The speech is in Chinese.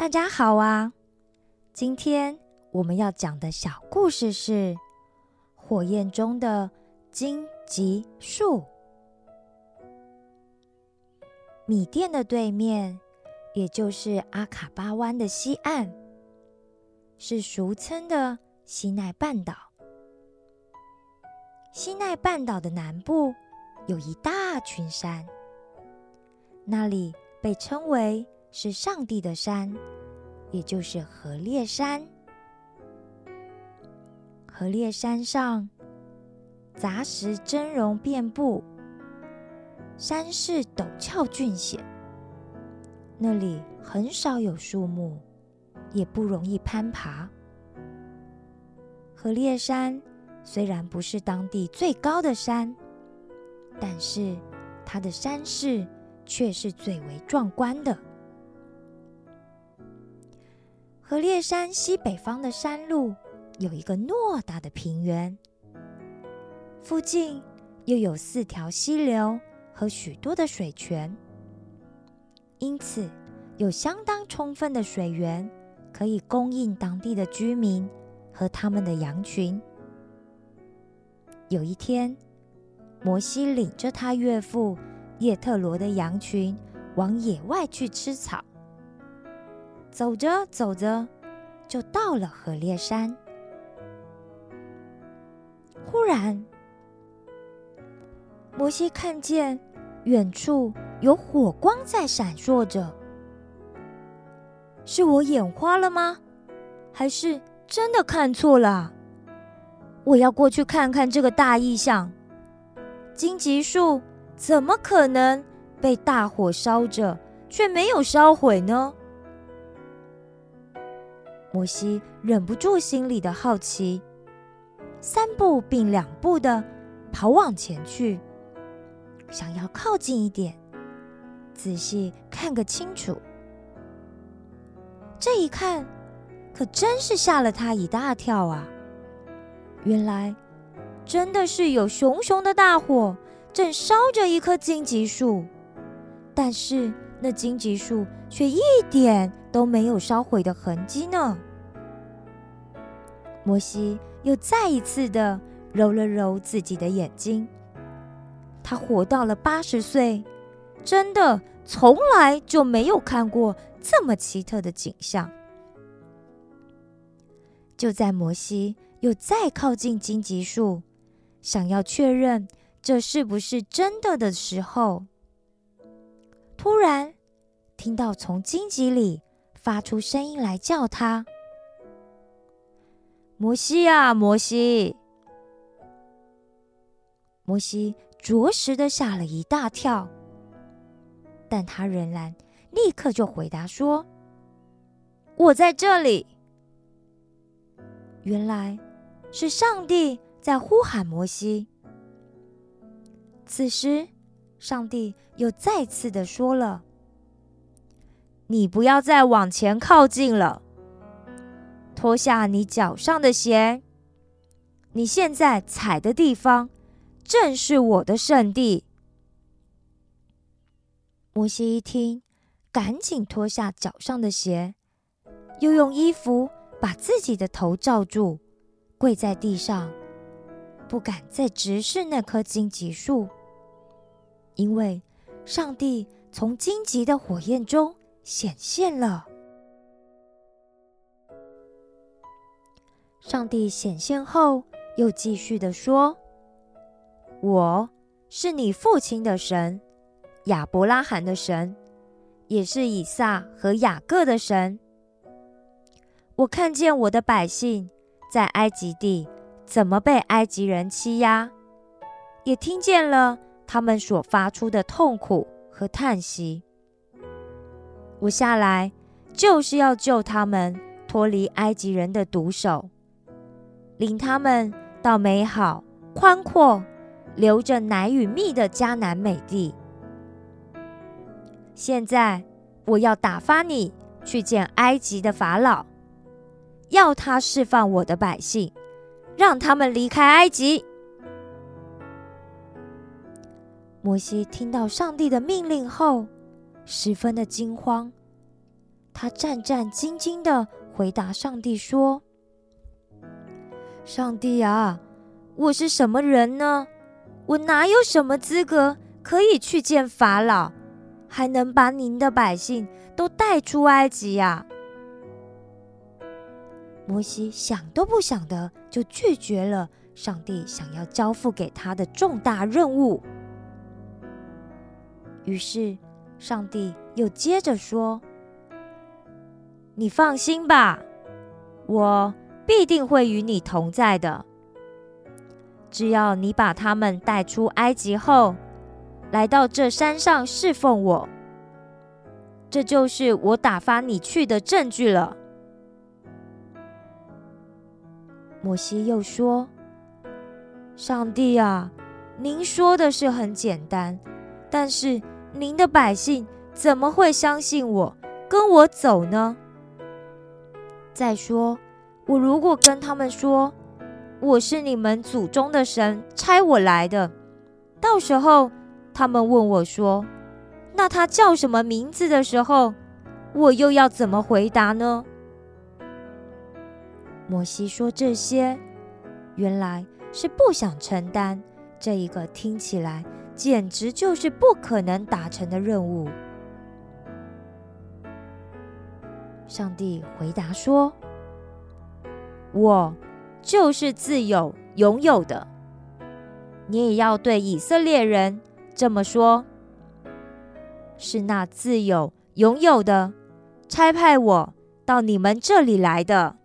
大家好啊！今天我们要讲的小故事是火焰中的荆棘树。米店的对面，也就是阿卡巴湾的西岸，是俗称的西奈半岛。西奈半岛的南部有一大群山，那里被称为。是上帝的山，也就是河烈山。河烈山上杂石峥嵘遍布，山势陡峭峻险，那里很少有树木，也不容易攀爬。河烈山虽然不是当地最高的山，但是它的山势却是最为壮观的。河烈山西北方的山路有一个偌大的平原，附近又有四条溪流和许多的水泉，因此有相当充分的水源可以供应当地的居民和他们的羊群。有一天，摩西领着他岳父叶特罗的羊群往野外去吃草。走着走着，就到了河烈山。忽然，摩西看见远处有火光在闪烁着。是我眼花了吗？还是真的看错了？我要过去看看这个大异象。荆棘树怎么可能被大火烧着，却没有烧毁呢？摩西忍不住心里的好奇，三步并两步的跑往前去，想要靠近一点，仔细看个清楚。这一看，可真是吓了他一大跳啊！原来真的是有熊熊的大火正烧着一棵荆棘树，但是那荆棘树却一点。都没有烧毁的痕迹呢。摩西又再一次的揉了揉自己的眼睛，他活到了八十岁，真的从来就没有看过这么奇特的景象。就在摩西又再靠近荆棘树，想要确认这是不是真的的时候，突然听到从荆棘里。发出声音来叫他，摩西呀，摩西！摩西着实的吓了一大跳，但他仍然立刻就回答说：“我在这里。”原来是上帝在呼喊摩西。此时，上帝又再次的说了。你不要再往前靠近了，脱下你脚上的鞋。你现在踩的地方，正是我的圣地。摩西一听，赶紧脱下脚上的鞋，又用衣服把自己的头罩住，跪在地上，不敢再直视那棵荆棘树，因为上帝从荆棘的火焰中。显现了。上帝显现后，又继续的说：“我是你父亲的神，亚伯拉罕的神，也是以撒和雅各的神。我看见我的百姓在埃及地怎么被埃及人欺压，也听见了他们所发出的痛苦和叹息。”我下来就是要救他们脱离埃及人的毒手，领他们到美好、宽阔、流着奶与蜜的迦南美地。现在我要打发你去见埃及的法老，要他释放我的百姓，让他们离开埃及。摩西听到上帝的命令后。十分的惊慌，他战战兢兢的回答上帝说：“上帝啊，我是什么人呢？我哪有什么资格可以去见法老，还能把您的百姓都带出埃及呀？”摩西想都不想的就拒绝了上帝想要交付给他的重大任务。于是，上帝又接着说：“你放心吧，我必定会与你同在的。只要你把他们带出埃及后，来到这山上侍奉我，这就是我打发你去的证据了。”摩西又说：“上帝啊，您说的是很简单，但是您的百姓怎么会相信我，跟我走呢？再说，我如果跟他们说我是你们祖宗的神差我来的，到时候他们问我说，那他叫什么名字的时候，我又要怎么回答呢？”摩西说：“这些原来是不想承担这一个听起来简直就是不可能达成的任务。”上帝回答说：“我就是自由拥有的，你也要对以色列人这么说：是那自由拥有的差派我到你们这里来的。”